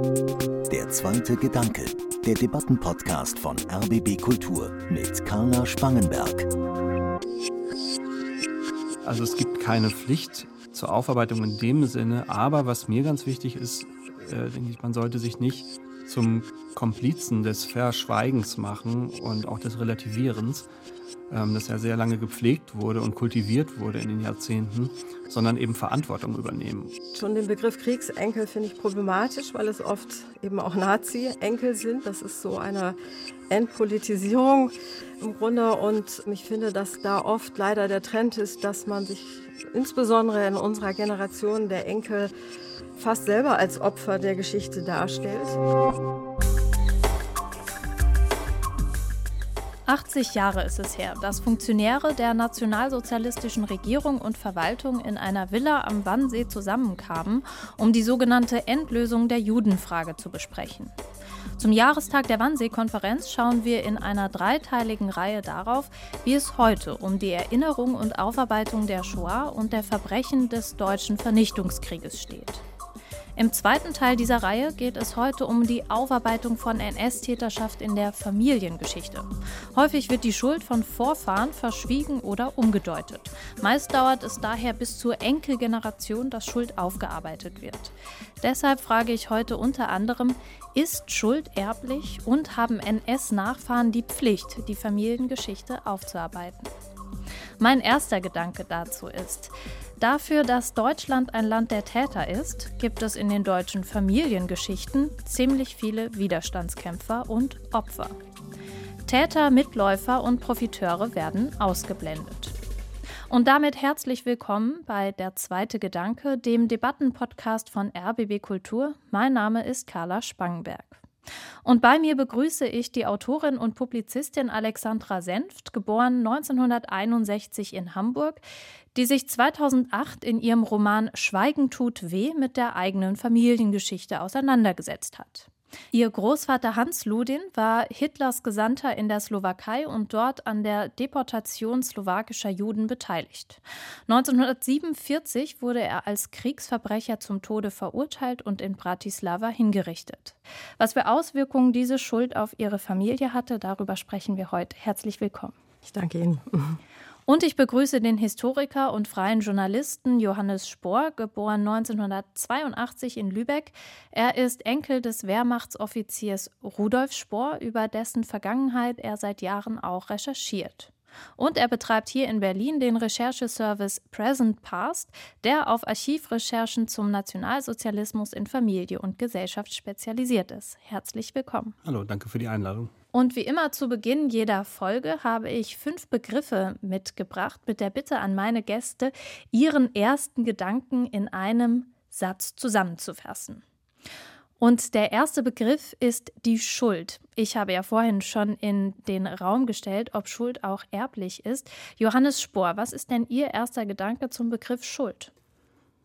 Der zweite Gedanke, der Debattenpodcast von RBB Kultur mit Carla Spangenberg. Also es gibt keine Pflicht zur Aufarbeitung in dem Sinne, aber was mir ganz wichtig ist, äh, denke ich, man sollte sich nicht zum Komplizen des Verschweigens machen und auch des Relativierens, ähm, das ja sehr lange gepflegt wurde und kultiviert wurde in den Jahrzehnten, sondern eben Verantwortung übernehmen. Schon den Begriff Kriegsenkel finde ich problematisch, weil es oft eben auch Nazi-Enkel sind. Das ist so eine Entpolitisierung im Grunde und ich finde, dass da oft leider der Trend ist, dass man sich insbesondere in unserer Generation der Enkel fast selber als Opfer der Geschichte darstellt. 80 Jahre ist es her, dass Funktionäre der nationalsozialistischen Regierung und Verwaltung in einer Villa am Wannsee zusammenkamen, um die sogenannte Endlösung der Judenfrage zu besprechen. Zum Jahrestag der Wannsee-Konferenz schauen wir in einer dreiteiligen Reihe darauf, wie es heute um die Erinnerung und Aufarbeitung der Shoah und der Verbrechen des deutschen Vernichtungskrieges steht. Im zweiten Teil dieser Reihe geht es heute um die Aufarbeitung von NS-Täterschaft in der Familiengeschichte. Häufig wird die Schuld von Vorfahren verschwiegen oder umgedeutet. Meist dauert es daher bis zur Enkelgeneration, dass Schuld aufgearbeitet wird. Deshalb frage ich heute unter anderem, ist Schuld erblich und haben NS-Nachfahren die Pflicht, die Familiengeschichte aufzuarbeiten? Mein erster Gedanke dazu ist, Dafür, dass Deutschland ein Land der Täter ist, gibt es in den deutschen Familiengeschichten ziemlich viele Widerstandskämpfer und Opfer. Täter, Mitläufer und Profiteure werden ausgeblendet. Und damit herzlich willkommen bei Der zweite Gedanke, dem Debattenpodcast von RBB Kultur. Mein Name ist Carla Spangenberg. Und bei mir begrüße ich die Autorin und Publizistin Alexandra Senft, geboren 1961 in Hamburg, die sich 2008 in ihrem Roman Schweigen tut weh mit der eigenen Familiengeschichte auseinandergesetzt hat. Ihr Großvater Hans Ludin war Hitlers Gesandter in der Slowakei und dort an der Deportation slowakischer Juden beteiligt. 1947 wurde er als Kriegsverbrecher zum Tode verurteilt und in Bratislava hingerichtet. Was für Auswirkungen diese Schuld auf ihre Familie hatte, darüber sprechen wir heute. Herzlich willkommen. Ich danke Ihnen. Und ich begrüße den Historiker und freien Journalisten Johannes Spohr, geboren 1982 in Lübeck. Er ist Enkel des Wehrmachtsoffiziers Rudolf Spohr, über dessen Vergangenheit er seit Jahren auch recherchiert. Und er betreibt hier in Berlin den Rechercheservice Present Past, der auf Archivrecherchen zum Nationalsozialismus in Familie und Gesellschaft spezialisiert ist. Herzlich willkommen. Hallo, danke für die Einladung. Und wie immer zu Beginn jeder Folge habe ich fünf Begriffe mitgebracht mit der Bitte an meine Gäste, ihren ersten Gedanken in einem Satz zusammenzufassen. Und der erste Begriff ist die Schuld. Ich habe ja vorhin schon in den Raum gestellt, ob Schuld auch erblich ist. Johannes Spohr, was ist denn Ihr erster Gedanke zum Begriff Schuld?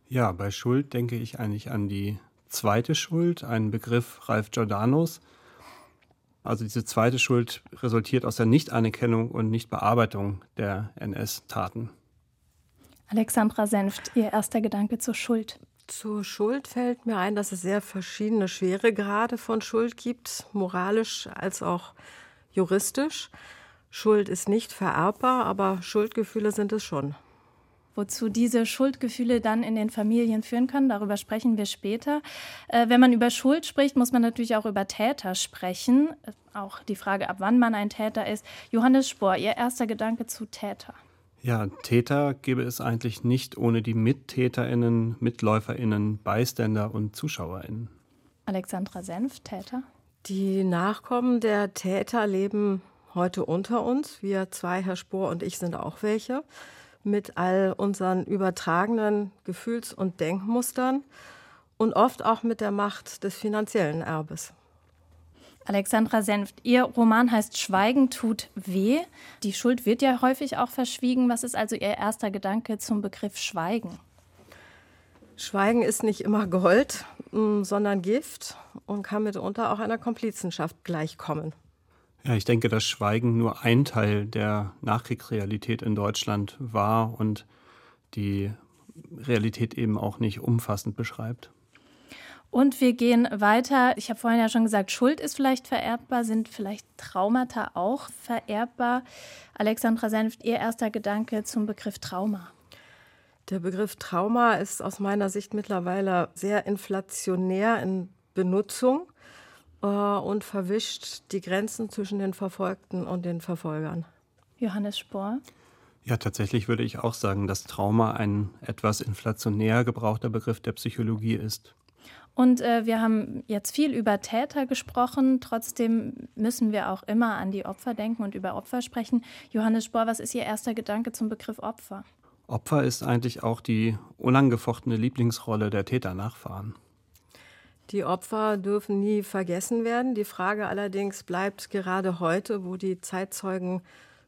Ja, bei Schuld denke ich eigentlich an die zweite Schuld, einen Begriff Ralf Giordanos, also diese zweite Schuld resultiert aus der Nichtanerkennung und Nichtbearbeitung der NS-Taten. Alexandra Senft, Ihr erster Gedanke zur Schuld. Zur Schuld fällt mir ein, dass es sehr verschiedene Schweregrade von Schuld gibt, moralisch als auch juristisch. Schuld ist nicht vererbbar, aber Schuldgefühle sind es schon wozu diese Schuldgefühle dann in den Familien führen können. Darüber sprechen wir später. Äh, wenn man über Schuld spricht, muss man natürlich auch über Täter sprechen. Äh, auch die Frage, ab wann man ein Täter ist. Johannes Spohr, Ihr erster Gedanke zu Täter. Ja, Täter gäbe es eigentlich nicht ohne die MittäterInnen, MitläuferInnen, Beiständer und ZuschauerInnen. Alexandra Senf, Täter. Die Nachkommen der Täter leben heute unter uns. Wir zwei, Herr Spohr und ich, sind auch welche mit all unseren übertragenen Gefühls- und Denkmustern und oft auch mit der Macht des finanziellen Erbes. Alexandra Senft, Ihr Roman heißt Schweigen tut weh. Die Schuld wird ja häufig auch verschwiegen. Was ist also Ihr erster Gedanke zum Begriff Schweigen? Schweigen ist nicht immer Gold, mm, sondern Gift und kann mitunter auch einer Komplizenschaft gleichkommen. Ja, ich denke, dass Schweigen nur ein Teil der Nachkriegsrealität in Deutschland war und die Realität eben auch nicht umfassend beschreibt. Und wir gehen weiter. Ich habe vorhin ja schon gesagt, Schuld ist vielleicht vererbbar, sind vielleicht Traumata auch vererbbar. Alexandra Senft, Ihr erster Gedanke zum Begriff Trauma. Der Begriff Trauma ist aus meiner Sicht mittlerweile sehr inflationär in Benutzung äh, und verwischt die Grenzen zwischen den Verfolgten und den Verfolgern. Johannes Spohr. Ja, tatsächlich würde ich auch sagen, dass Trauma ein etwas inflationär gebrauchter Begriff der Psychologie ist. Und äh, wir haben jetzt viel über Täter gesprochen. Trotzdem müssen wir auch immer an die Opfer denken und über Opfer sprechen. Johannes Spohr, was ist Ihr erster Gedanke zum Begriff Opfer? Opfer ist eigentlich auch die unangefochtene Lieblingsrolle der Täternachfahren. Die Opfer dürfen nie vergessen werden. Die Frage allerdings bleibt gerade heute, wo die Zeitzeugen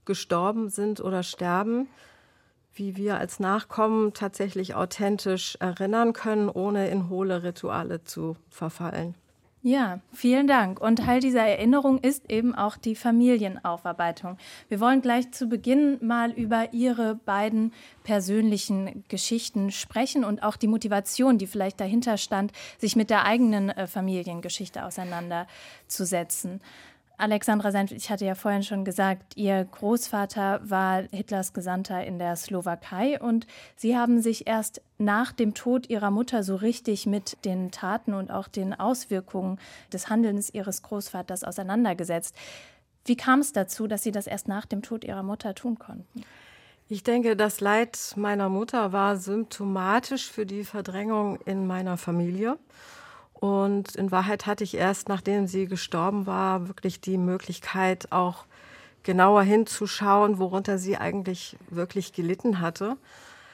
gestorben sind oder sterben, wie wir als Nachkommen tatsächlich authentisch erinnern können, ohne in hohle Rituale zu verfallen. Ja, vielen Dank. Und Teil dieser Erinnerung ist eben auch die Familienaufarbeitung. Wir wollen gleich zu Beginn mal über Ihre beiden persönlichen Geschichten sprechen und auch die Motivation, die vielleicht dahinter stand, sich mit der eigenen äh, Familiengeschichte auseinanderzusetzen. Alexandra Senf, ich hatte ja vorhin schon gesagt, Ihr Großvater war Hitlers Gesandter in der Slowakei und Sie haben sich erst nach dem Tod Ihrer Mutter so richtig mit den Taten und auch den Auswirkungen des Handelns Ihres Großvaters auseinandergesetzt. Wie kam es dazu, dass Sie das erst nach dem Tod Ihrer Mutter tun konnten? Ich denke, das Leid meiner Mutter war symptomatisch für die Verdrängung in meiner Familie. Und in Wahrheit hatte ich erst, nachdem sie gestorben war, wirklich die Möglichkeit, auch genauer hinzuschauen, worunter sie eigentlich wirklich gelitten hatte.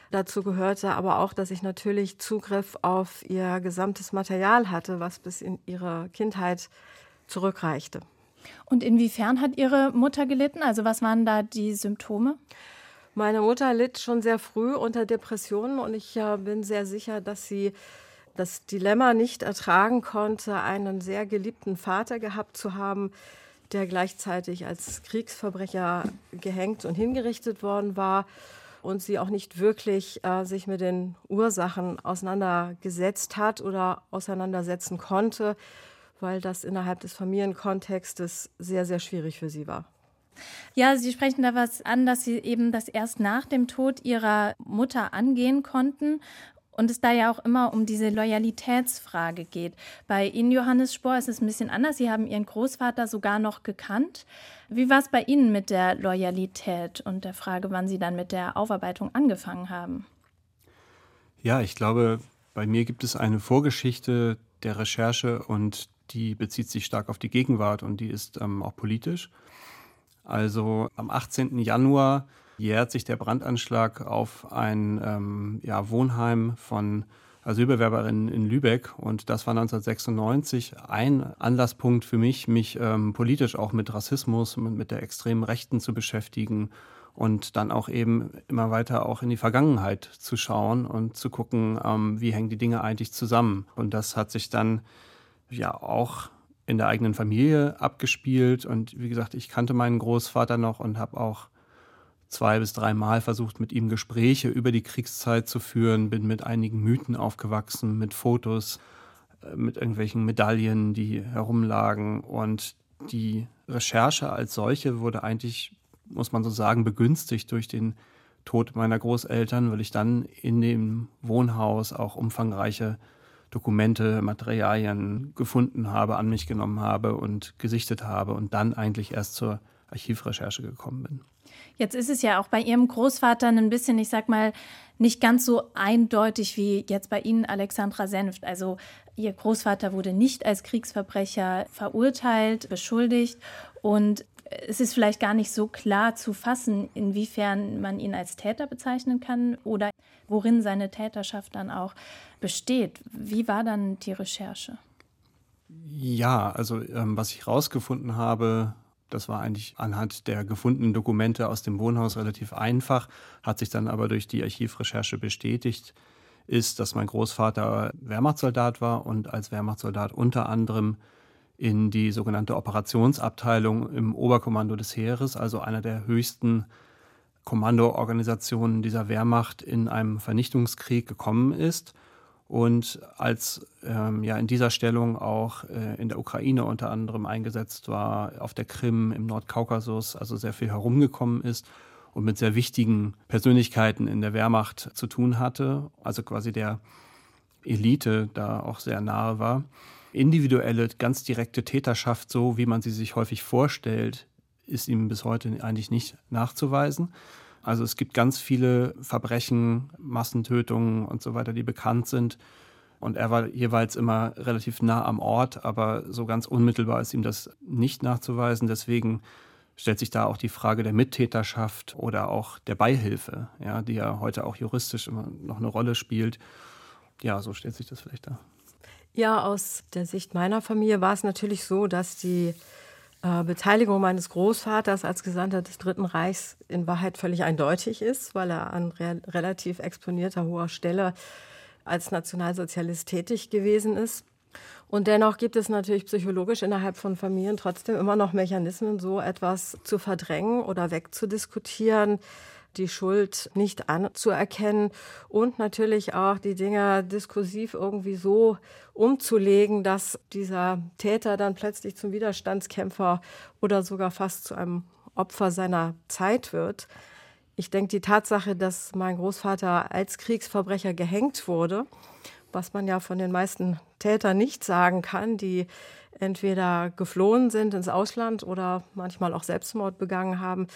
Dazu gehörte aber auch, dass ich natürlich Zugriff auf ihr gesamtes Material hatte, was bis in ihre Kindheit zurückreichte. Und inwiefern hat Ihre Mutter gelitten? Also was waren da die Symptome? Meine Mutter litt schon sehr früh unter Depressionen und ich äh, bin sehr sicher, dass sie das Dilemma nicht ertragen konnte, einen sehr geliebten Vater gehabt zu haben, der gleichzeitig als Kriegsverbrecher gehängt und hingerichtet worden war und sie auch nicht wirklich äh, sich mit den Ursachen auseinandergesetzt hat oder auseinandersetzen konnte, weil das innerhalb des Familienkontextes sehr, sehr schwierig für sie war. Ja, Sie sprechen da was an, dass Sie eben das erst nach dem Tod Ihrer Mutter angehen konnten und es da ja auch immer um diese Loyalitätsfrage geht. Bei Ihnen, Johannes Spohr, ist es ein bisschen anders. Sie haben Ihren Großvater sogar noch gekannt. Wie war es bei Ihnen mit der Loyalität und der Frage, wann Sie dann mit der Aufarbeitung angefangen haben? Ja, ich glaube, bei mir gibt es eine Vorgeschichte der Recherche und die bezieht sich stark auf die Gegenwart und die ist ähm, auch politisch. Also am 18. Januar jährt sich der Brandanschlag auf ein ähm, ja, Wohnheim von Asylbewerberinnen in Lübeck. Und das war 1996 ein Anlasspunkt für mich, mich ähm, politisch auch mit Rassismus, mit, mit der extremen Rechten zu beschäftigen und dann auch eben immer weiter auch in die Vergangenheit zu schauen und zu gucken, ähm, wie hängen die Dinge eigentlich zusammen. Und das hat sich dann ja auch in der eigenen Familie abgespielt. Und wie gesagt, ich kannte meinen Großvater noch und habe auch zwei bis dreimal versucht, mit ihm Gespräche über die Kriegszeit zu führen, bin mit einigen Mythen aufgewachsen, mit Fotos, äh, mit irgendwelchen Medaillen, die herumlagen. Und die Recherche als solche wurde eigentlich, muss man so sagen, begünstigt durch den Tod meiner Großeltern, weil ich dann in dem Wohnhaus auch umfangreiche Dokumente, Materialien gefunden habe, an mich genommen habe und gesichtet habe und dann eigentlich erst zur Archivrecherche gekommen bin. Jetzt ist es ja auch bei Ihrem Großvater ein bisschen, ich sag mal, nicht ganz so eindeutig wie jetzt bei Ihnen, Alexandra Senft. Also Ihr Großvater wurde nicht als Kriegsverbrecher verurteilt, beschuldigt und es ist vielleicht gar nicht so klar zu fassen, inwiefern man ihn als Täter bezeichnen kann oder worin seine Täterschaft dann auch besteht. Wie war dann die Recherche? Ja, also ähm, was ich herausgefunden habe, das war eigentlich anhand der gefundenen Dokumente aus dem Wohnhaus relativ einfach, hat sich dann aber durch die Archivrecherche bestätigt, ist, dass mein Großvater Wehrmachtssoldat war und als Wehrmachtssoldat unter anderem in die sogenannte Operationsabteilung im Oberkommando des Heeres, also einer der höchsten Kommandoorganisationen dieser Wehrmacht, in einem Vernichtungskrieg gekommen ist und als ähm, ja in dieser Stellung auch äh, in der Ukraine unter anderem eingesetzt war, auf der Krim, im Nordkaukasus, also sehr viel herumgekommen ist und mit sehr wichtigen Persönlichkeiten in der Wehrmacht zu tun hatte, also quasi der Elite da auch sehr nahe war. Individuelle, ganz direkte Täterschaft, so wie man sie sich häufig vorstellt, ist ihm bis heute eigentlich nicht nachzuweisen. Also es gibt ganz viele Verbrechen, Massentötungen und so weiter, die bekannt sind. Und er war jeweils immer relativ nah am Ort, aber so ganz unmittelbar ist ihm das nicht nachzuweisen. Deswegen stellt sich da auch die Frage der Mittäterschaft oder auch der Beihilfe, ja, die ja heute auch juristisch immer noch eine Rolle spielt. Ja, so stellt sich das vielleicht da. Ja, aus der Sicht meiner Familie war es natürlich so, dass die Beteiligung meines Großvaters als Gesandter des Dritten Reichs in Wahrheit völlig eindeutig ist, weil er an re relativ exponierter hoher Stelle als Nationalsozialist tätig gewesen ist. Und dennoch gibt es natürlich psychologisch innerhalb von Familien trotzdem immer noch Mechanismen, so etwas zu verdrängen oder wegzudiskutieren die Schuld nicht anzuerkennen und natürlich auch die Dinge diskursiv irgendwie so umzulegen, dass dieser Täter dann plötzlich zum Widerstandskämpfer oder sogar fast zu einem Opfer seiner Zeit wird. Ich denke, die Tatsache, dass mein Großvater als Kriegsverbrecher gehängt wurde, was man ja von den meisten Tätern nicht sagen kann, die entweder geflohen sind ins Ausland oder manchmal auch Selbstmord begangen haben,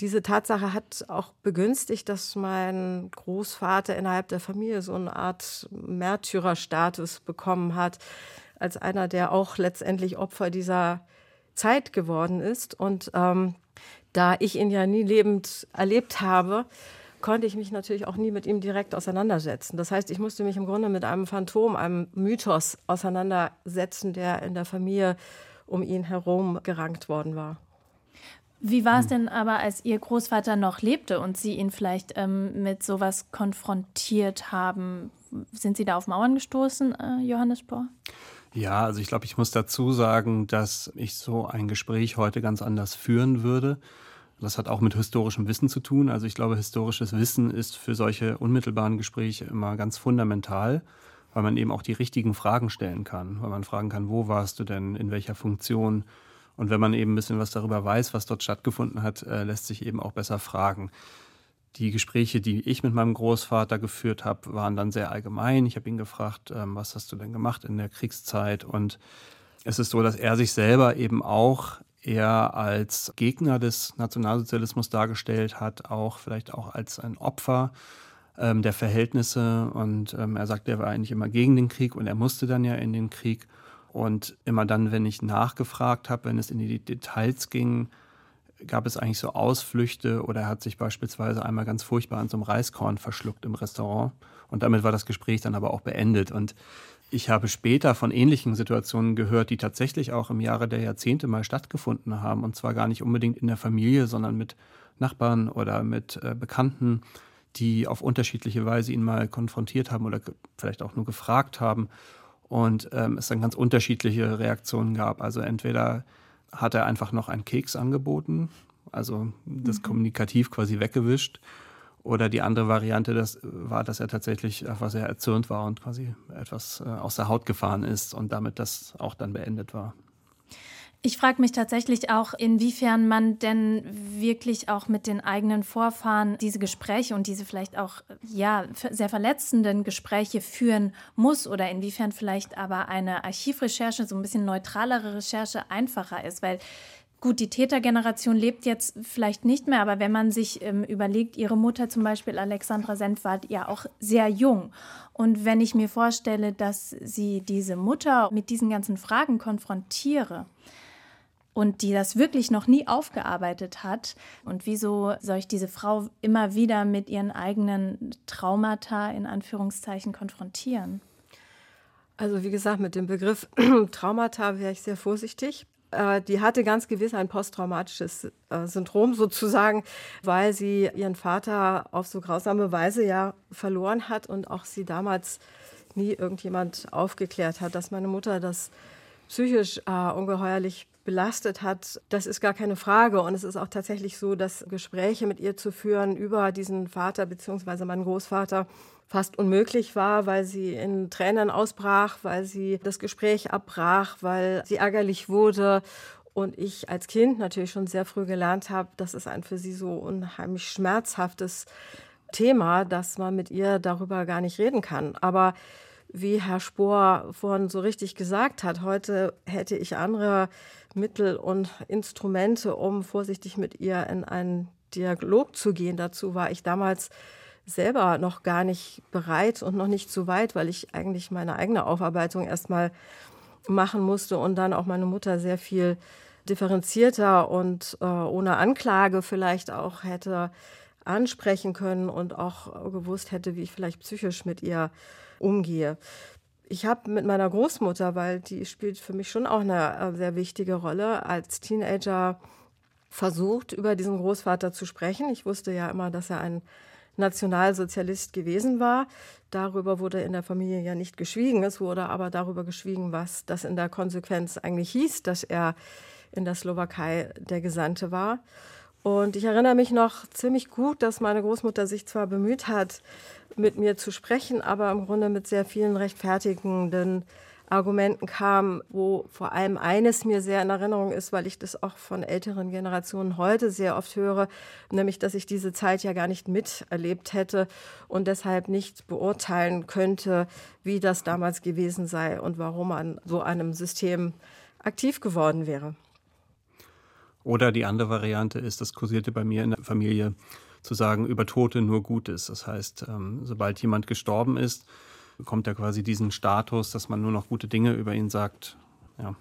diese Tatsache hat auch begünstigt, dass mein Großvater innerhalb der Familie so eine Art Märtyrerstatus bekommen hat, als einer, der auch letztendlich Opfer dieser Zeit geworden ist. Und ähm, da ich ihn ja nie lebend erlebt habe, konnte ich mich natürlich auch nie mit ihm direkt auseinandersetzen. Das heißt, ich musste mich im Grunde mit einem Phantom, einem Mythos auseinandersetzen, der in der Familie um ihn herum gerankt worden war. Wie war es denn aber, als Ihr Großvater noch lebte und Sie ihn vielleicht ähm, mit sowas konfrontiert haben? Sind Sie da auf Mauern gestoßen, äh, Johannes Spohr? Ja, also ich glaube, ich muss dazu sagen, dass ich so ein Gespräch heute ganz anders führen würde. Das hat auch mit historischem Wissen zu tun. Also ich glaube, historisches Wissen ist für solche unmittelbaren Gespräche immer ganz fundamental, weil man eben auch die richtigen Fragen stellen kann. Weil man fragen kann, wo warst du denn, in welcher Funktion, und wenn man eben ein bisschen was darüber weiß, was dort stattgefunden hat, äh, lässt sich eben auch besser fragen. Die Gespräche, die ich mit meinem Großvater geführt habe, waren dann sehr allgemein. Ich habe ihn gefragt, ähm, was hast du denn gemacht in der Kriegszeit? Und es ist so, dass er sich selber eben auch eher als Gegner des Nationalsozialismus dargestellt hat, auch vielleicht auch als ein Opfer ähm, der Verhältnisse. Und ähm, er sagt, er war eigentlich immer gegen den Krieg und er musste dann ja in den Krieg. Und immer dann, wenn ich nachgefragt habe, wenn es in die Details ging, gab es eigentlich so Ausflüchte oder er hat sich beispielsweise einmal ganz furchtbar an so einem Reiskorn verschluckt im Restaurant. Und damit war das Gespräch dann aber auch beendet. Und ich habe später von ähnlichen Situationen gehört, die tatsächlich auch im Jahre der Jahrzehnte mal stattgefunden haben. Und zwar gar nicht unbedingt in der Familie, sondern mit Nachbarn oder mit äh, Bekannten, die auf unterschiedliche Weise ihn mal konfrontiert haben oder vielleicht auch nur gefragt haben und ähm, es dann ganz unterschiedliche Reaktionen gab. Also entweder hat er einfach noch einen Keks angeboten, also das mhm. kommunikativ quasi weggewischt, oder die andere Variante das war, dass er tatsächlich einfach sehr erzürnt war und quasi etwas äh, aus der Haut gefahren ist und damit das auch dann beendet war. Ich frage mich tatsächlich auch, inwiefern man denn wirklich auch mit den eigenen Vorfahren diese Gespräche und diese vielleicht auch ja sehr verletzenden Gespräche führen muss oder inwiefern vielleicht aber eine Archivrecherche, so ein bisschen neutralere Recherche einfacher ist, weil Gut, die Tätergeneration lebt jetzt vielleicht nicht mehr, aber wenn man sich ähm, überlegt, ihre Mutter zum Beispiel, Alexandra Senf, war ja auch sehr jung. Und wenn ich mir vorstelle, dass sie diese Mutter mit diesen ganzen Fragen konfrontiere, und die das wirklich noch nie aufgearbeitet hat. Und wieso soll ich diese Frau immer wieder mit ihren eigenen Traumata in Anführungszeichen konfrontieren? Also wie gesagt, mit dem Begriff Traumata wäre ich sehr vorsichtig. Äh, die hatte ganz gewiss ein posttraumatisches äh, Syndrom sozusagen, weil sie ihren Vater auf so grausame Weise ja verloren hat und auch sie damals nie irgendjemand aufgeklärt hat, dass meine Mutter das psychisch äh, ungeheuerlich belastet hat, das ist gar keine Frage. Und es ist auch tatsächlich so, dass Gespräche mit ihr zu führen über diesen Vater bzw. meinen Großvater fast unmöglich war, weil sie in Tränen ausbrach, weil sie das Gespräch abbrach, weil sie ärgerlich wurde und ich als Kind natürlich schon sehr früh gelernt habe, das ist ein für sie so unheimlich schmerzhaftes Thema, dass man mit ihr darüber gar nicht reden kann. Aber wie Herr Spohr vorhin so richtig gesagt hat, heute hätte ich andere Mittel und Instrumente, um vorsichtig mit ihr in einen Dialog zu gehen. Dazu war ich damals selber noch gar nicht bereit und noch nicht so weit, weil ich eigentlich meine eigene Aufarbeitung erstmal machen musste und dann auch meine Mutter sehr viel differenzierter und äh, ohne Anklage vielleicht auch hätte ansprechen können und auch gewusst hätte, wie ich vielleicht psychisch mit ihr umgehe. Ich habe mit meiner Großmutter, weil die spielt für mich schon auch eine äh, sehr wichtige Rolle, als Teenager versucht, über diesen Großvater zu sprechen. Ich wusste ja immer, dass er ein Nationalsozialist gewesen war. Darüber wurde in der Familie ja nicht geschwiegen. Es wurde aber darüber geschwiegen, was das in der Konsequenz eigentlich hieß, dass er in der Slowakei der Gesandte war. Und ich erinnere mich noch ziemlich gut, dass meine Großmutter sich zwar bemüht hat, mit mir zu sprechen, aber im Grunde mit sehr vielen rechtfertigenden Argumenten kam, wo vor allem eines mir sehr in Erinnerung ist, weil ich das auch von älteren Generationen heute sehr oft höre, nämlich dass ich diese Zeit ja gar nicht miterlebt hätte und deshalb nicht beurteilen könnte, wie das damals gewesen sei und warum an so einem System aktiv geworden wäre. Oder die andere Variante ist, das kursierte bei mir in der Familie, zu sagen, über Tote nur Gutes. Das heißt, ähm, sobald jemand gestorben ist, bekommt er quasi diesen Status, dass man nur noch gute Dinge über ihn sagt. Ja.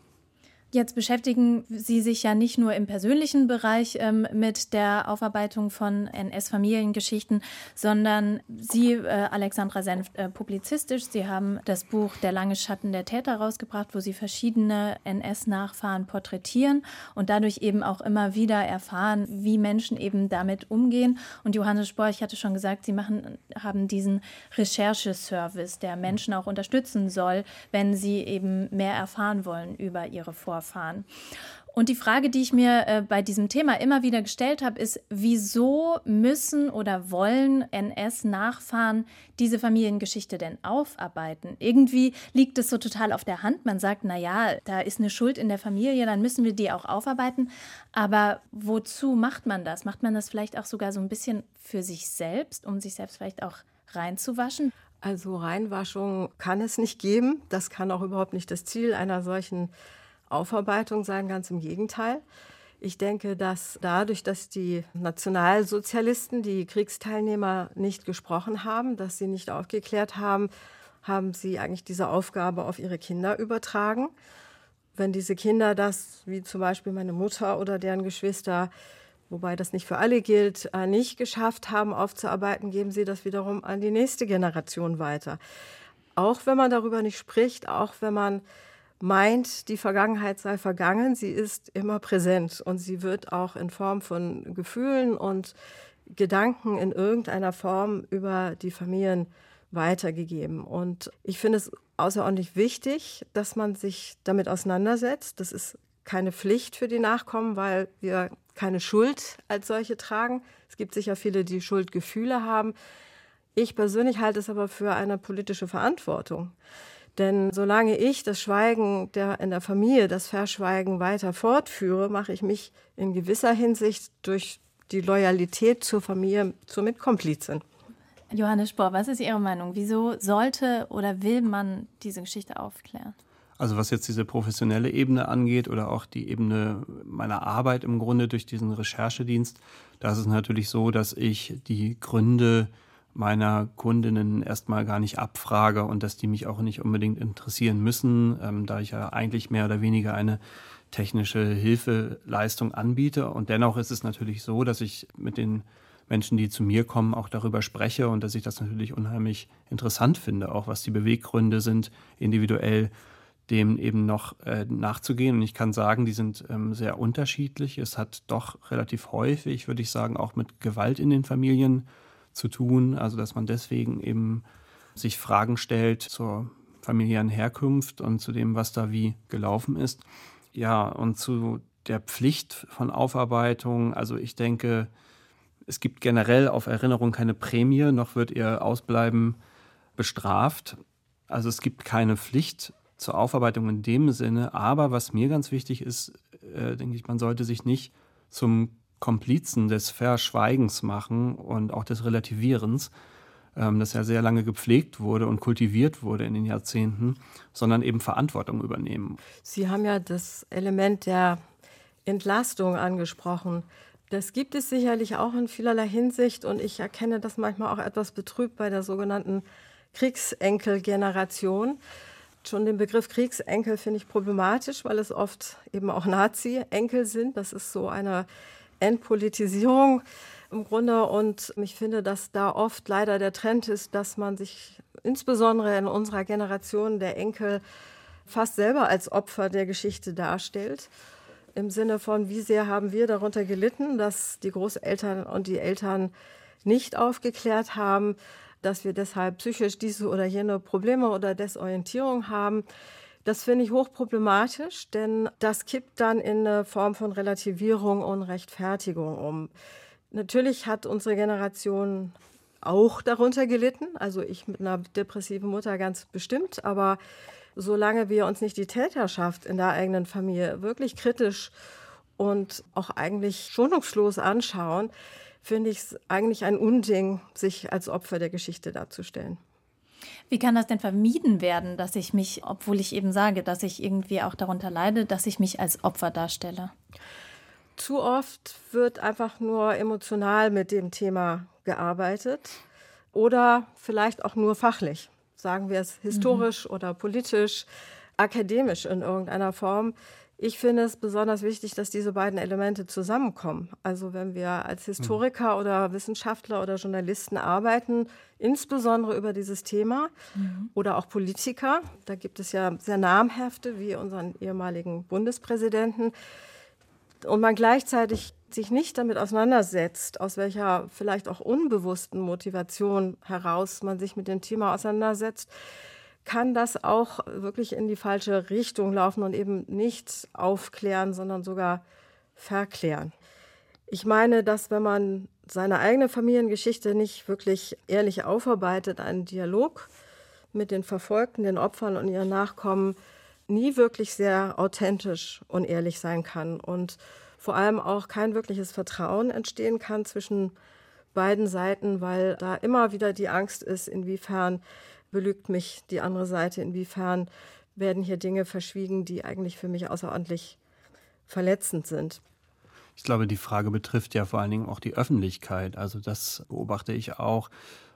Jetzt beschäftigen Sie sich ja nicht nur im persönlichen Bereich ähm, mit der Aufarbeitung von NS-Familiengeschichten, sondern Sie, äh, Alexandra Senft, äh, publizistisch. Sie haben das Buch Der lange Schatten der Täter rausgebracht, wo Sie verschiedene NS-Nachfahren porträtieren und dadurch eben auch immer wieder erfahren, wie Menschen eben damit umgehen. Und Johannes Spohr, ich hatte schon gesagt, Sie machen, haben diesen Rechercheservice, der Menschen auch unterstützen soll, wenn sie eben mehr erfahren wollen über ihre Vorfahren. Vorfahren. Und die Frage, die ich mir äh, bei diesem Thema immer wieder gestellt habe, ist, wieso müssen oder wollen NS-Nachfahren diese Familiengeschichte denn aufarbeiten? Irgendwie liegt es so total auf der Hand. Man sagt, na ja, da ist eine Schuld in der Familie, dann müssen wir die auch aufarbeiten. Aber wozu macht man das? Macht man das vielleicht auch sogar so ein bisschen für sich selbst, um sich selbst vielleicht auch reinzuwaschen? Also Reinwaschung kann es nicht geben. Das kann auch überhaupt nicht das Ziel einer solchen Aufarbeitung sein, ganz im Gegenteil. Ich denke, dass dadurch, dass die Nationalsozialisten, die Kriegsteilnehmer nicht gesprochen haben, dass sie nicht aufgeklärt haben, haben sie eigentlich diese Aufgabe auf ihre Kinder übertragen. Wenn diese Kinder das, wie zum Beispiel meine Mutter oder deren Geschwister, wobei das nicht für alle gilt, äh, nicht geschafft haben aufzuarbeiten, geben sie das wiederum an die nächste Generation weiter. Auch wenn man darüber nicht spricht, auch wenn man meint, die Vergangenheit sei vergangen. Sie ist immer präsent und sie wird auch in Form von Gefühlen und Gedanken in irgendeiner Form über die Familien weitergegeben. Und ich finde es außerordentlich wichtig, dass man sich damit auseinandersetzt. Das ist keine Pflicht für die Nachkommen, weil wir keine Schuld als solche tragen. Es gibt sicher viele, die Schuldgefühle haben. Ich persönlich halte es aber für eine politische Verantwortung. Denn solange ich das Schweigen der, in der Familie, das Verschweigen weiter fortführe, mache ich mich in gewisser Hinsicht durch die Loyalität zur Familie zur Mitkomplizin. Johannes Spohr, was ist Ihre Meinung? Wieso sollte oder will man diese Geschichte aufklären? Also was jetzt diese professionelle Ebene angeht oder auch die Ebene meiner Arbeit im Grunde durch diesen Recherchedienst, da ist es natürlich so, dass ich die Gründe meiner Kundinnen erstmal gar nicht abfrage und dass die mich auch nicht unbedingt interessieren müssen, ähm, da ich ja eigentlich mehr oder weniger eine technische Hilfeleistung anbiete. Und dennoch ist es natürlich so, dass ich mit den Menschen, die zu mir kommen, auch darüber spreche und dass ich das natürlich unheimlich interessant finde, auch was die Beweggründe sind, individuell dem eben noch äh, nachzugehen. Und ich kann sagen, die sind ähm, sehr unterschiedlich. Es hat doch relativ häufig, würde ich sagen, auch mit Gewalt in den Familien zu tun. Also dass man deswegen eben sich Fragen stellt zur familiären Herkunft und zu dem, was da wie gelaufen ist. Ja, und zu der Pflicht von Aufarbeitung. Also ich denke, es gibt generell auf Erinnerung keine Prämie, noch wird ihr ausbleiben bestraft. Also es gibt keine Pflicht zur Aufarbeitung in dem Sinne, aber was mir ganz wichtig ist, äh, denke ich, man sollte sich nicht zum Komplizen des Verschweigens machen und auch des Relativierens, ähm, das ja sehr lange gepflegt wurde und kultiviert wurde in den Jahrzehnten, sondern eben Verantwortung übernehmen. Sie haben ja das Element der Entlastung angesprochen. Das gibt es sicherlich auch in vielerlei Hinsicht und ich erkenne das manchmal auch etwas betrübt bei der sogenannten Kriegsenkelgeneration. Schon den Begriff Kriegsenkel finde ich problematisch, weil es oft eben auch Nazi-Enkel sind. Das ist so eine Entpolitisierung im Grunde. Und ich finde, dass da oft leider der Trend ist, dass man sich insbesondere in unserer Generation der Enkel fast selber als Opfer der Geschichte darstellt. Im Sinne von, wie sehr haben wir darunter gelitten, dass die Großeltern und die Eltern nicht aufgeklärt haben, dass wir deshalb psychisch diese oder jene Probleme oder Desorientierung haben. Das finde ich hochproblematisch, denn das kippt dann in eine Form von Relativierung und Rechtfertigung um. Natürlich hat unsere Generation auch darunter gelitten, also ich mit einer depressiven Mutter ganz bestimmt, aber solange wir uns nicht die Täterschaft in der eigenen Familie wirklich kritisch und auch eigentlich schonungslos anschauen, finde ich es eigentlich ein Unding, sich als Opfer der Geschichte darzustellen. Wie kann das denn vermieden werden, dass ich mich, obwohl ich eben sage, dass ich irgendwie auch darunter leide, dass ich mich als Opfer darstelle? Zu oft wird einfach nur emotional mit dem Thema gearbeitet oder vielleicht auch nur fachlich, sagen wir es historisch mhm. oder politisch, akademisch in irgendeiner Form. Ich finde es besonders wichtig, dass diese beiden Elemente zusammenkommen. Also wenn wir als Historiker mhm. oder Wissenschaftler oder Journalisten arbeiten, insbesondere über dieses Thema mhm. oder auch Politiker, da gibt es ja sehr namhafte wie unseren ehemaligen Bundespräsidenten, und man gleichzeitig sich nicht damit auseinandersetzt, aus welcher vielleicht auch unbewussten Motivation heraus man sich mit dem Thema auseinandersetzt, kann das auch wirklich in die falsche Richtung laufen und eben nicht aufklären, sondern sogar verklären. Ich meine, dass wenn man seine eigene Familiengeschichte nicht wirklich ehrlich aufarbeitet, einen Dialog mit den Verfolgten, den Opfern und ihren Nachkommen nie wirklich sehr authentisch und ehrlich sein kann und vor allem auch kein wirkliches Vertrauen entstehen kann zwischen beiden Seiten, weil da immer wieder die Angst ist, inwiefern belügt mich die andere Seite, inwiefern werden hier Dinge verschwiegen, die eigentlich für mich außerordentlich verletzend sind. Ich glaube, die Frage betrifft ja vor allen Dingen auch die Öffentlichkeit. Also das beobachte ich auch.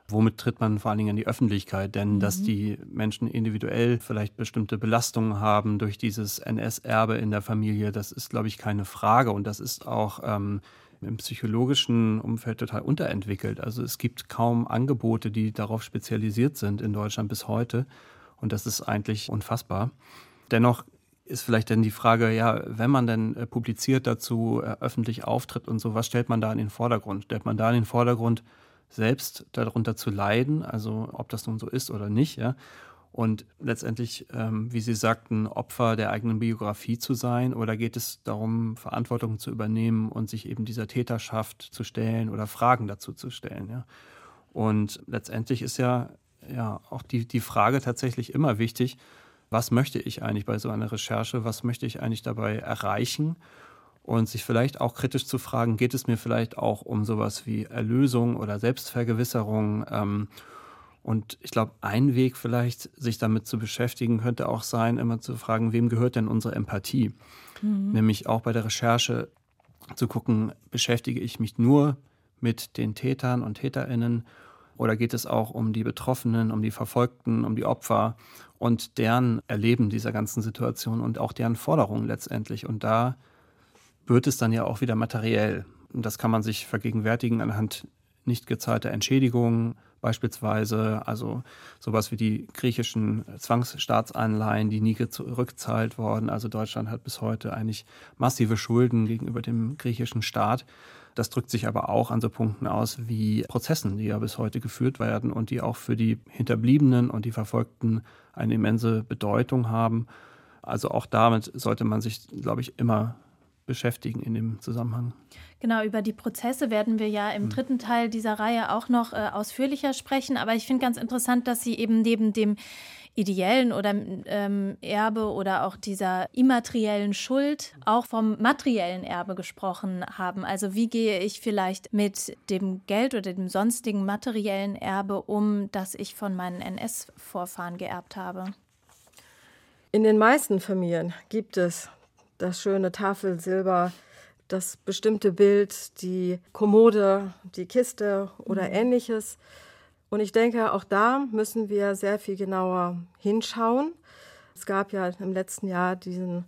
Womit tritt man vor allen Dingen in die Öffentlichkeit? Denn mhm. dass die Menschen individuell vielleicht bestimmte Belastungen haben durch dieses NS-Erbe in der Familie, das ist, glaube ich, keine Frage. Und das ist auch ähm, im psychologischen Umfeld total unterentwickelt. Also es gibt kaum Angebote, die darauf spezialisiert sind in Deutschland bis heute. Und das ist eigentlich unfassbar. Dennoch ist vielleicht dann die Frage, ja, wenn man denn äh, publiziert dazu, äh, öffentlich auftritt und so, was stellt man da in den Vordergrund? Stellt man da in den Vordergrund, selbst darunter zu leiden, also ob das nun so ist oder nicht, ja? Und letztendlich, ähm, wie Sie sagten, Opfer der eigenen Biografie zu sein? Oder geht es darum, Verantwortung zu übernehmen und sich eben dieser Täterschaft zu stellen oder Fragen dazu zu stellen? Ja? Und letztendlich ist ja, ja auch die, die Frage tatsächlich immer wichtig, was möchte ich eigentlich bei so einer Recherche, was möchte ich eigentlich dabei erreichen? Und sich vielleicht auch kritisch zu fragen, geht es mir vielleicht auch um sowas wie Erlösung oder Selbstvergewisserung? Ähm, und ich glaube, ein Weg vielleicht, sich damit zu beschäftigen, könnte auch sein, immer zu fragen, wem gehört denn unsere Empathie? Mhm. Nämlich auch bei der Recherche zu gucken, beschäftige ich mich nur mit den Tätern und Täterinnen oder geht es auch um die Betroffenen, um die Verfolgten, um die Opfer und deren Erleben dieser ganzen Situation und auch deren Forderungen letztendlich. Und da wird es dann ja auch wieder materiell. Und das kann man sich vergegenwärtigen anhand nicht gezahlter Entschädigungen, beispielsweise, also sowas wie die griechischen Zwangsstaatsanleihen, die nie zurückzahlt worden. Also Deutschland hat bis heute eigentlich massive Schulden gegenüber dem griechischen Staat. Das drückt sich aber auch an so Punkten aus wie Prozessen, die ja bis heute geführt werden und die auch für die Hinterbliebenen und die Verfolgten eine immense Bedeutung haben. Also auch damit sollte man sich, glaube ich, immer beschäftigen in dem Zusammenhang. Genau, über die Prozesse werden wir ja im hm. dritten Teil dieser Reihe auch noch äh, ausführlicher sprechen. Aber ich finde ganz interessant, dass Sie eben neben dem ideellen oder ähm, Erbe oder auch dieser immateriellen Schuld auch vom materiellen Erbe gesprochen haben. Also wie gehe ich vielleicht mit dem Geld oder dem sonstigen materiellen Erbe um, das ich von meinen NS-Vorfahren geerbt habe? In den meisten Familien gibt es das schöne Tafelsilber, das bestimmte Bild, die Kommode, die Kiste oder mhm. ähnliches. Und ich denke, auch da müssen wir sehr viel genauer hinschauen. Es gab ja im letzten Jahr diesen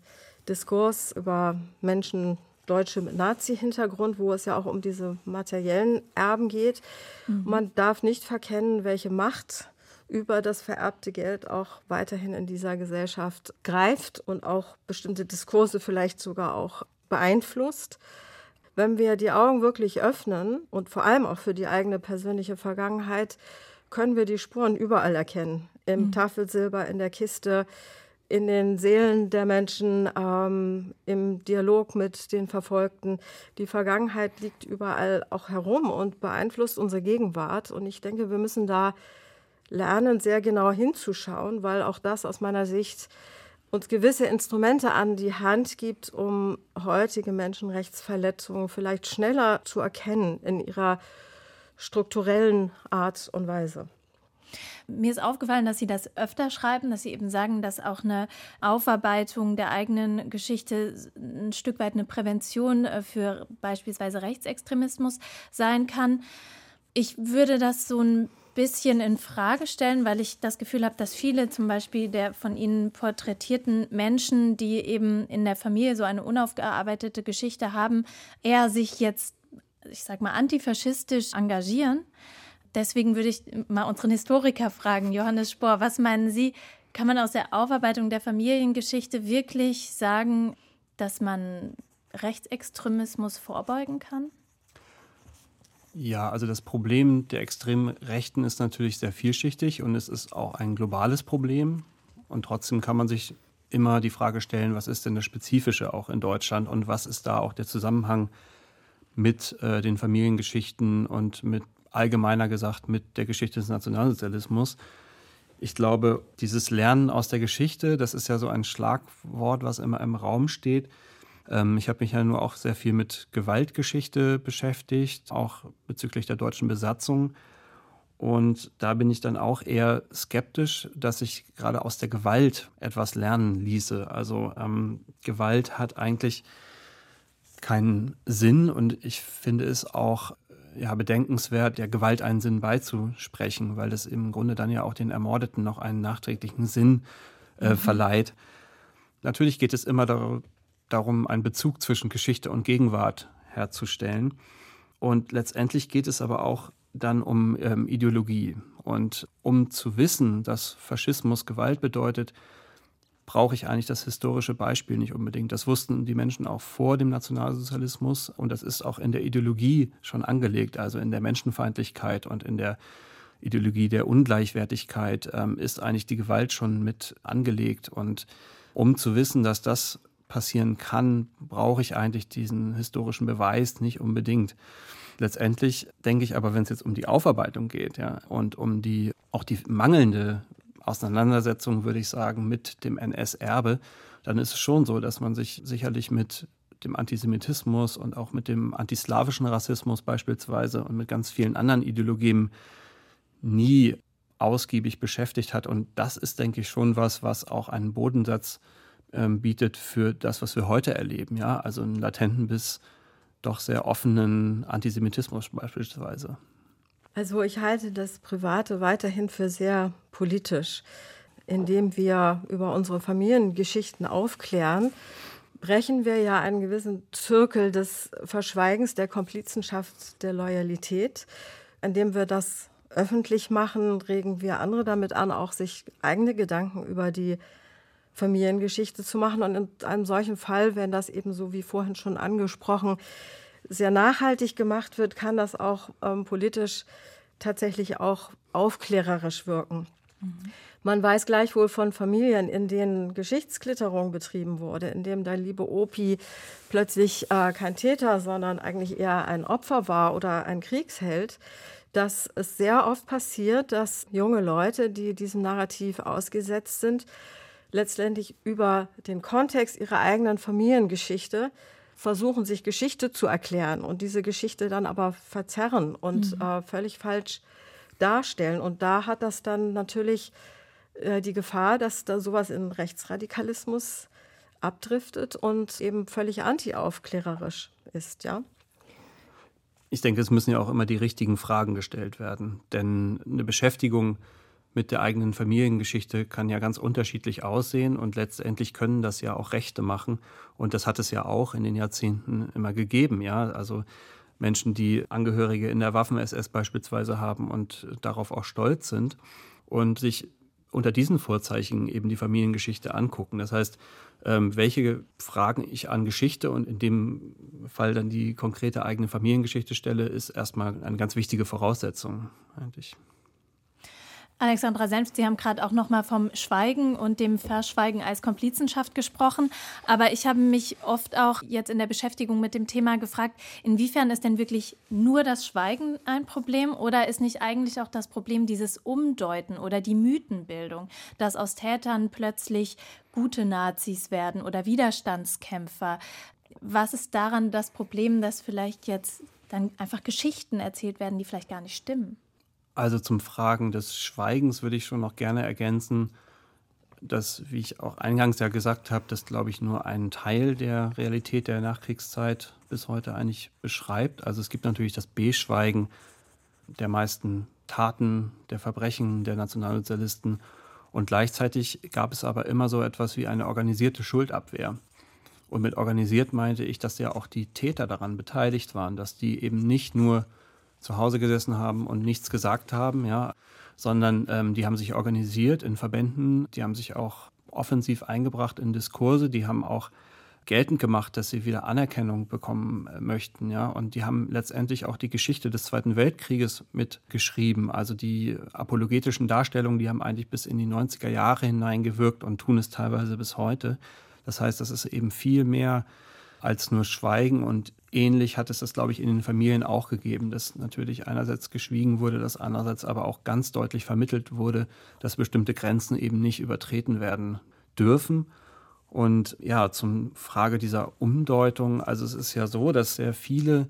Diskurs über Menschen, Deutsche mit Nazi-Hintergrund, wo es ja auch um diese materiellen Erben geht. Mhm. Man darf nicht verkennen, welche Macht über das vererbte Geld auch weiterhin in dieser Gesellschaft greift und auch bestimmte Diskurse vielleicht sogar auch beeinflusst. Wenn wir die Augen wirklich öffnen und vor allem auch für die eigene persönliche Vergangenheit, können wir die Spuren überall erkennen. Im mhm. Tafelsilber, in der Kiste, in den Seelen der Menschen, ähm, im Dialog mit den Verfolgten. Die Vergangenheit liegt überall auch herum und beeinflusst unsere Gegenwart. Und ich denke, wir müssen da lernen, sehr genau hinzuschauen, weil auch das aus meiner Sicht uns gewisse Instrumente an die Hand gibt, um heutige Menschenrechtsverletzungen vielleicht schneller zu erkennen in ihrer strukturellen Art und Weise. Mir ist aufgefallen, dass Sie das öfter schreiben, dass Sie eben sagen, dass auch eine Aufarbeitung der eigenen Geschichte ein Stück weit eine Prävention äh, für beispielsweise Rechtsextremismus sein kann. Ich würde das so ein bisschen in Frage stellen, weil ich das Gefühl habe, dass viele zum Beispiel der von Ihnen porträtierten Menschen, die eben in der Familie so eine unaufgearbeitete Geschichte haben, eher sich jetzt, ich sag mal, antifaschistisch engagieren. Deswegen würde ich mal unseren Historiker fragen, Johannes Spohr, was meinen Sie, kann man aus der Aufarbeitung der Familiengeschichte wirklich sagen, dass man Rechtsextremismus vorbeugen kann? Ja, also das Problem der extremen Rechten ist natürlich sehr vielschichtig und es ist auch ein globales Problem. Und trotzdem kann man sich immer die Frage stellen, was ist denn das Spezifische auch in Deutschland und was ist da auch der Zusammenhang mit äh, den Familiengeschichten und mit allgemeiner gesagt mit der Geschichte des Nationalsozialismus. Ich glaube, dieses Lernen aus der Geschichte, das ist ja so ein Schlagwort, was immer im Raum steht. Ähm, ich habe mich ja nur auch sehr viel mit Gewaltgeschichte beschäftigt, auch bezüglich der deutschen Besatzung. Und da bin ich dann auch eher skeptisch, dass ich gerade aus der Gewalt etwas lernen ließe. Also ähm, Gewalt hat eigentlich keinen Sinn und ich finde es auch ja, bedenkenswert, der Gewalt einen Sinn beizusprechen, weil das im Grunde dann ja auch den Ermordeten noch einen nachträglichen Sinn äh, mhm. verleiht. Natürlich geht es immer dar darum, einen Bezug zwischen Geschichte und Gegenwart herzustellen. Und letztendlich geht es aber auch dann um ähm, Ideologie. Und um zu wissen, dass Faschismus Gewalt bedeutet, brauche ich eigentlich das historische Beispiel nicht unbedingt. Das wussten die Menschen auch vor dem Nationalsozialismus und das ist auch in der Ideologie schon angelegt, also in der Menschenfeindlichkeit und in der Ideologie der Ungleichwertigkeit ähm, ist eigentlich die Gewalt schon mit angelegt. Und um zu wissen, dass das passieren kann, brauche ich eigentlich diesen historischen Beweis nicht unbedingt. Letztendlich denke ich aber, wenn es jetzt um die Aufarbeitung geht, ja, und um die auch die mangelnde Auseinandersetzung, würde ich sagen, mit dem NS-Erbe, dann ist es schon so, dass man sich sicherlich mit dem Antisemitismus und auch mit dem antislawischen Rassismus beispielsweise und mit ganz vielen anderen Ideologien nie ausgiebig beschäftigt hat. Und das ist, denke ich, schon was, was auch einen Bodensatz ähm, bietet für das, was wir heute erleben. Ja, also einen latenten bis doch sehr offenen Antisemitismus beispielsweise. Also ich halte das Private weiterhin für sehr politisch. Indem wir über unsere Familiengeschichten aufklären, brechen wir ja einen gewissen Zirkel des Verschweigens, der Komplizenschaft, der Loyalität. Indem wir das öffentlich machen, regen wir andere damit an, auch sich eigene Gedanken über die Familiengeschichte zu machen. Und in einem solchen Fall, wenn das eben so wie vorhin schon angesprochen, sehr nachhaltig gemacht wird, kann das auch ähm, politisch tatsächlich auch aufklärerisch wirken. Man weiß gleichwohl von Familien, in denen Geschichtsklitterung betrieben wurde, in dem der liebe Opi plötzlich äh, kein Täter, sondern eigentlich eher ein Opfer war oder ein Kriegsheld, dass es sehr oft passiert, dass junge Leute, die diesem Narrativ ausgesetzt sind, letztendlich über den Kontext ihrer eigenen Familiengeschichte versuchen, sich Geschichte zu erklären und diese Geschichte dann aber verzerren und mhm. äh, völlig falsch darstellen. Und da hat das dann natürlich äh, die Gefahr, dass da sowas in Rechtsradikalismus abdriftet und eben völlig antiaufklärerisch ist, ja. Ich denke, es müssen ja auch immer die richtigen Fragen gestellt werden. Denn eine Beschäftigung mit der eigenen Familiengeschichte kann ja ganz unterschiedlich aussehen und letztendlich können das ja auch Rechte machen. Und das hat es ja auch in den Jahrzehnten immer gegeben, ja. Also Menschen, die Angehörige in der Waffen-SS beispielsweise haben und darauf auch stolz sind und sich unter diesen Vorzeichen eben die Familiengeschichte angucken. Das heißt, ähm, welche Fragen ich an Geschichte und in dem Fall dann die konkrete eigene Familiengeschichte stelle, ist erstmal eine ganz wichtige Voraussetzung eigentlich. Alexandra Senft, Sie haben gerade auch noch mal vom Schweigen und dem Verschweigen als Komplizenschaft gesprochen. Aber ich habe mich oft auch jetzt in der Beschäftigung mit dem Thema gefragt, inwiefern ist denn wirklich nur das Schweigen ein Problem oder ist nicht eigentlich auch das Problem dieses Umdeuten oder die Mythenbildung, dass aus Tätern plötzlich gute Nazis werden oder Widerstandskämpfer? Was ist daran das Problem, dass vielleicht jetzt dann einfach Geschichten erzählt werden, die vielleicht gar nicht stimmen? Also zum Fragen des Schweigens würde ich schon noch gerne ergänzen, dass, wie ich auch eingangs ja gesagt habe, das glaube ich nur einen Teil der Realität der Nachkriegszeit bis heute eigentlich beschreibt. Also es gibt natürlich das B-Schweigen der meisten Taten, der Verbrechen der Nationalsozialisten und gleichzeitig gab es aber immer so etwas wie eine organisierte Schuldabwehr. Und mit organisiert meinte ich, dass ja auch die Täter daran beteiligt waren, dass die eben nicht nur zu Hause gesessen haben und nichts gesagt haben, ja, sondern ähm, die haben sich organisiert in Verbänden, die haben sich auch offensiv eingebracht in Diskurse, die haben auch geltend gemacht, dass sie wieder Anerkennung bekommen äh, möchten, ja, und die haben letztendlich auch die Geschichte des Zweiten Weltkrieges mitgeschrieben. Also die apologetischen Darstellungen, die haben eigentlich bis in die 90er Jahre hineingewirkt und tun es teilweise bis heute. Das heißt, das ist eben viel mehr als nur Schweigen. Und ähnlich hat es das, glaube ich, in den Familien auch gegeben, dass natürlich einerseits geschwiegen wurde, dass andererseits aber auch ganz deutlich vermittelt wurde, dass bestimmte Grenzen eben nicht übertreten werden dürfen. Und ja, zum Frage dieser Umdeutung, also es ist ja so, dass sehr viele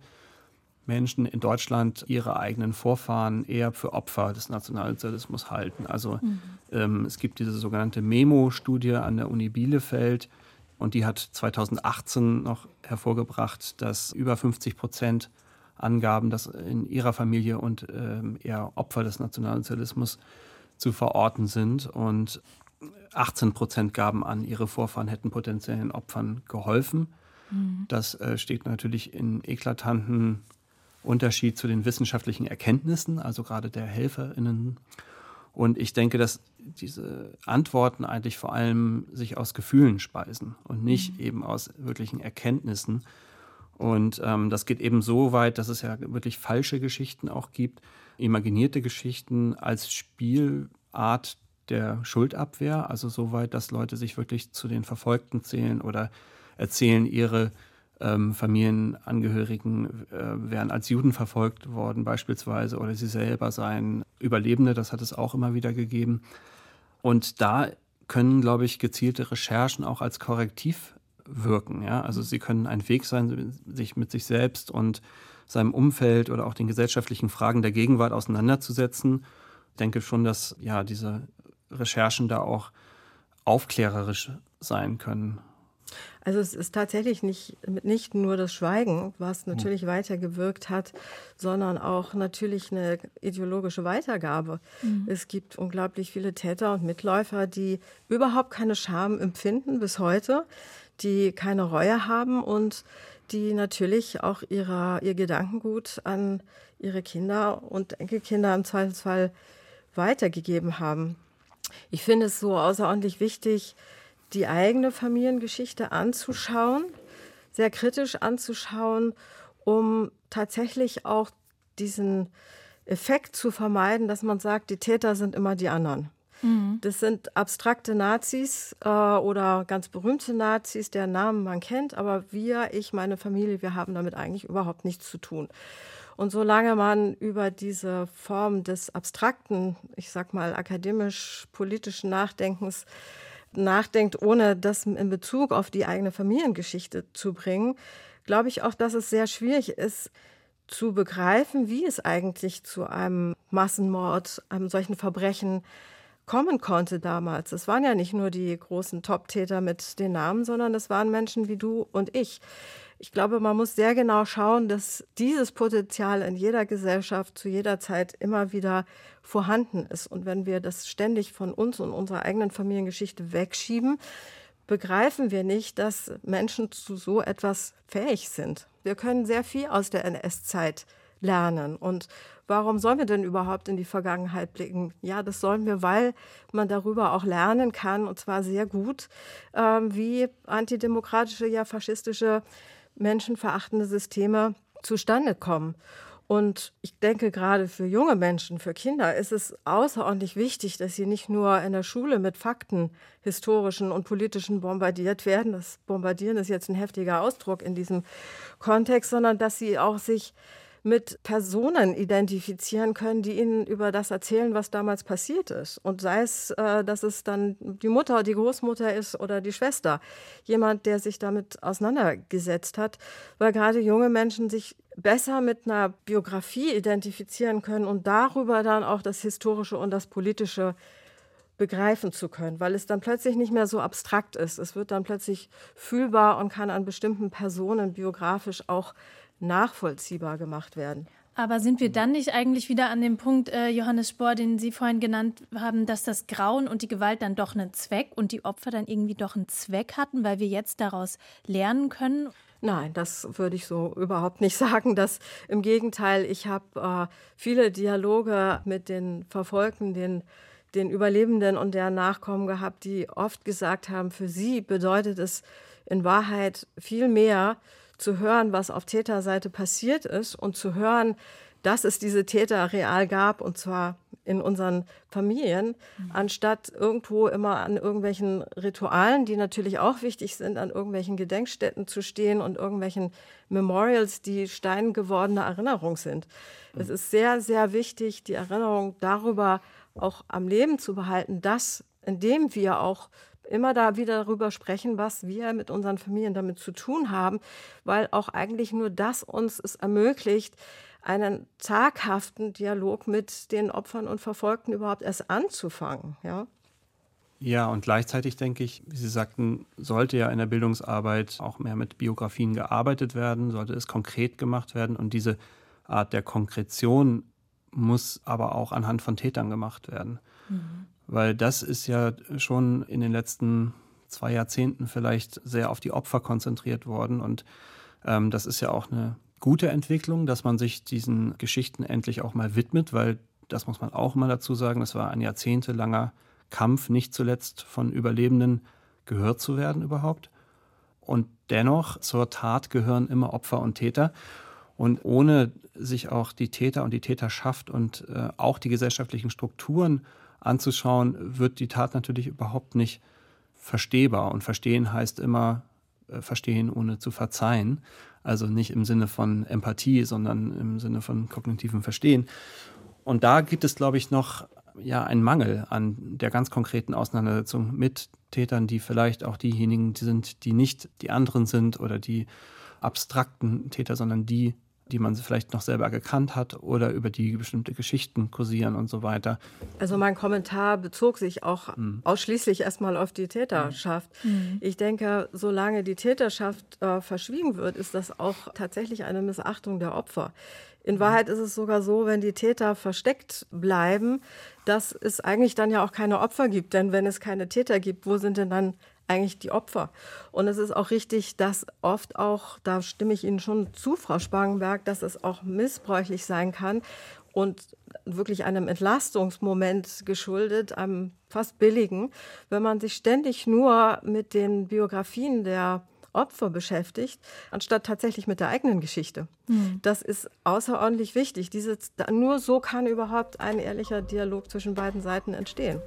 Menschen in Deutschland ihre eigenen Vorfahren eher für Opfer des Nationalsozialismus halten. Also mhm. ähm, es gibt diese sogenannte Memo-Studie an der Uni Bielefeld, und die hat 2018 noch hervorgebracht, dass über 50 Prozent angaben, dass in ihrer Familie und ähm, eher Opfer des Nationalsozialismus zu verorten sind. Und 18 Prozent gaben an, ihre Vorfahren hätten potenziellen Opfern geholfen. Mhm. Das äh, steht natürlich in eklatanten Unterschied zu den wissenschaftlichen Erkenntnissen, also gerade der HelferInnen. Und ich denke, dass diese Antworten eigentlich vor allem sich aus Gefühlen speisen und nicht mhm. eben aus wirklichen Erkenntnissen. Und ähm, das geht eben so weit, dass es ja wirklich falsche Geschichten auch gibt, imaginierte Geschichten als Spielart der Schuldabwehr, also so weit, dass Leute sich wirklich zu den Verfolgten zählen oder erzählen, ihre ähm, Familienangehörigen äh, wären als Juden verfolgt worden beispielsweise oder sie selber seien Überlebende, das hat es auch immer wieder gegeben. Und da können, glaube ich, gezielte Recherchen auch als Korrektiv wirken. Ja? Also sie können ein Weg sein, sich mit sich selbst und seinem Umfeld oder auch den gesellschaftlichen Fragen der Gegenwart auseinanderzusetzen. Ich denke schon, dass ja diese Recherchen da auch aufklärerisch sein können. Also es ist tatsächlich nicht, nicht nur das Schweigen, was hm. natürlich mhm. weitergewirkt hat, sondern auch natürlich eine ideologische Weitergabe. Mhm. Es gibt unglaublich viele Täter und Mitläufer, die überhaupt keine Scham empfinden bis heute, die keine Reue haben und die natürlich auch ihrer, ihr Gedankengut an ihre Kinder und Enkelkinder im Zweifelsfall weitergegeben haben. Ich finde es so außerordentlich wichtig, die eigene Familiengeschichte anzuschauen, sehr kritisch anzuschauen, um tatsächlich auch diesen Effekt zu vermeiden, dass man sagt, die Täter sind immer die anderen. Mhm. Das sind abstrakte Nazis äh, oder ganz berühmte Nazis, deren Namen man kennt, aber wir, ich, meine Familie, wir haben damit eigentlich überhaupt nichts zu tun. Und solange man über diese Form des abstrakten, ich sag mal akademisch-politischen Nachdenkens nachdenkt, ohne das in Bezug auf die eigene Familiengeschichte zu bringen, glaube ich auch, dass es sehr schwierig ist, zu begreifen, wie es eigentlich zu einem Massenmord, einem solchen Verbrechen kommen konnte damals. Es waren ja nicht nur die großen Top-Täter mit den Namen, sondern es waren Menschen wie du und ich. Ich glaube, man muss sehr genau schauen, dass dieses Potenzial in jeder Gesellschaft zu jeder Zeit immer wieder vorhanden ist. Und wenn wir das ständig von uns und unserer eigenen Familiengeschichte wegschieben, begreifen wir nicht, dass Menschen zu so etwas fähig sind. Wir können sehr viel aus der NS-Zeit lernen. Und warum sollen wir denn überhaupt in die Vergangenheit blicken? Ja, das sollen wir, weil man darüber auch lernen kann, und zwar sehr gut, ähm, wie antidemokratische, ja faschistische, menschenverachtende Systeme zustande kommen. Und ich denke, gerade für junge Menschen, für Kinder ist es außerordentlich wichtig, dass sie nicht nur in der Schule mit Fakten, historischen und politischen bombardiert werden. Das Bombardieren ist jetzt ein heftiger Ausdruck in diesem Kontext, sondern dass sie auch sich mit Personen identifizieren können, die ihnen über das erzählen, was damals passiert ist. Und sei es, äh, dass es dann die Mutter, die Großmutter ist oder die Schwester, jemand, der sich damit auseinandergesetzt hat, weil gerade junge Menschen sich besser mit einer Biografie identifizieren können und darüber dann auch das Historische und das Politische begreifen zu können, weil es dann plötzlich nicht mehr so abstrakt ist. Es wird dann plötzlich fühlbar und kann an bestimmten Personen biografisch auch nachvollziehbar gemacht werden. Aber sind wir dann nicht eigentlich wieder an dem Punkt, äh, Johannes Spohr, den Sie vorhin genannt haben, dass das Grauen und die Gewalt dann doch einen Zweck und die Opfer dann irgendwie doch einen Zweck hatten, weil wir jetzt daraus lernen können? Nein, das würde ich so überhaupt nicht sagen. Das im Gegenteil, ich habe äh, viele Dialoge mit den Verfolgten, den, den Überlebenden und deren Nachkommen gehabt, die oft gesagt haben, für sie bedeutet es in Wahrheit viel mehr, zu hören, was auf Täterseite passiert ist und zu hören, dass es diese Täter real gab und zwar in unseren Familien, mhm. anstatt irgendwo immer an irgendwelchen Ritualen, die natürlich auch wichtig sind, an irgendwelchen Gedenkstätten zu stehen und irgendwelchen Memorials, die steingewordene Erinnerung sind. Mhm. Es ist sehr, sehr wichtig, die Erinnerung darüber auch am Leben zu behalten, dass indem wir auch immer da wieder darüber sprechen, was wir mit unseren Familien damit zu tun haben, weil auch eigentlich nur das uns es ermöglicht, einen zaghaften Dialog mit den Opfern und Verfolgten überhaupt erst anzufangen. Ja? Ja, und gleichzeitig denke ich, wie Sie sagten, sollte ja in der Bildungsarbeit auch mehr mit Biografien gearbeitet werden, sollte es konkret gemacht werden. Und diese Art der Konkretion muss aber auch anhand von Tätern gemacht werden. Mhm weil das ist ja schon in den letzten zwei Jahrzehnten vielleicht sehr auf die Opfer konzentriert worden und ähm, das ist ja auch eine gute Entwicklung, dass man sich diesen Geschichten endlich auch mal widmet, weil das muss man auch mal dazu sagen, das war ein jahrzehntelanger Kampf, nicht zuletzt von Überlebenden gehört zu werden überhaupt. Und dennoch zur Tat gehören immer Opfer und Täter. Und ohne sich auch die Täter und die Täterschaft und äh, auch die gesellschaftlichen Strukturen anzuschauen, wird die Tat natürlich überhaupt nicht verstehbar. Und verstehen heißt immer äh, verstehen ohne zu verzeihen. Also nicht im Sinne von Empathie, sondern im Sinne von kognitivem Verstehen. Und da gibt es, glaube ich, noch ja einen Mangel an der ganz konkreten Auseinandersetzung mit Tätern, die vielleicht auch diejenigen sind, die nicht die anderen sind oder die abstrakten Täter, sondern die, die man vielleicht noch selber gekannt hat oder über die bestimmte Geschichten kursieren und so weiter. Also mein Kommentar bezog sich auch mhm. ausschließlich erstmal auf die Täterschaft. Mhm. Ich denke, solange die Täterschaft äh, verschwiegen wird, ist das auch tatsächlich eine Missachtung der Opfer. In Wahrheit ist es sogar so, wenn die Täter versteckt bleiben, dass es eigentlich dann ja auch keine Opfer gibt. Denn wenn es keine Täter gibt, wo sind denn dann eigentlich die Opfer. Und es ist auch richtig, dass oft auch, da stimme ich Ihnen schon zu, Frau Spangenberg, dass es auch missbräuchlich sein kann und wirklich einem Entlastungsmoment geschuldet, einem fast billigen, wenn man sich ständig nur mit den Biografien der Opfer beschäftigt, anstatt tatsächlich mit der eigenen Geschichte. Mhm. Das ist außerordentlich wichtig. Diese, nur so kann überhaupt ein ehrlicher Dialog zwischen beiden Seiten entstehen.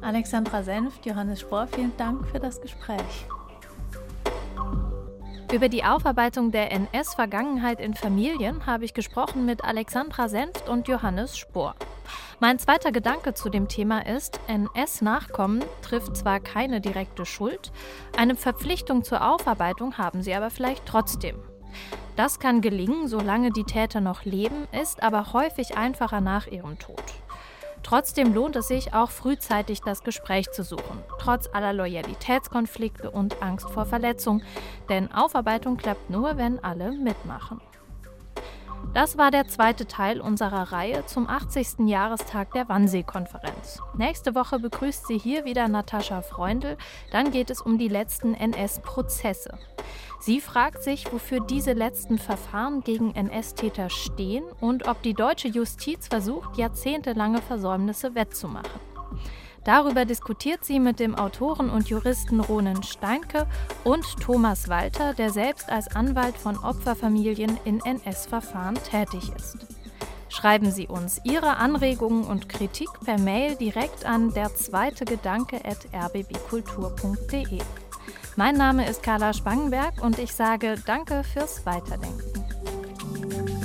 Alexandra Senft, Johannes Spohr, vielen Dank für das Gespräch. Über die Aufarbeitung der NS-Vergangenheit in Familien habe ich gesprochen mit Alexandra Senft und Johannes Spohr. Mein zweiter Gedanke zu dem Thema ist, NS-Nachkommen trifft zwar keine direkte Schuld, eine Verpflichtung zur Aufarbeitung haben sie aber vielleicht trotzdem. Das kann gelingen, solange die Täter noch leben, ist aber häufig einfacher nach ihrem Tod. Trotzdem lohnt es sich auch frühzeitig das Gespräch zu suchen, trotz aller Loyalitätskonflikte und Angst vor Verletzung, denn Aufarbeitung klappt nur, wenn alle mitmachen. Das war der zweite Teil unserer Reihe zum 80. Jahrestag der Wannsee-Konferenz. Nächste Woche begrüßt sie hier wieder Natascha Freundl. Dann geht es um die letzten NS-Prozesse. Sie fragt sich, wofür diese letzten Verfahren gegen NS-Täter stehen und ob die deutsche Justiz versucht, jahrzehntelange Versäumnisse wettzumachen. Darüber diskutiert sie mit dem Autoren und Juristen Ronen Steinke und Thomas Walter, der selbst als Anwalt von Opferfamilien in NS-Verfahren tätig ist. Schreiben Sie uns Ihre Anregungen und Kritik per Mail direkt an der zweite Gedanke at rbbkultur.de. Mein Name ist Carla Spangenberg und ich sage Danke fürs Weiterdenken.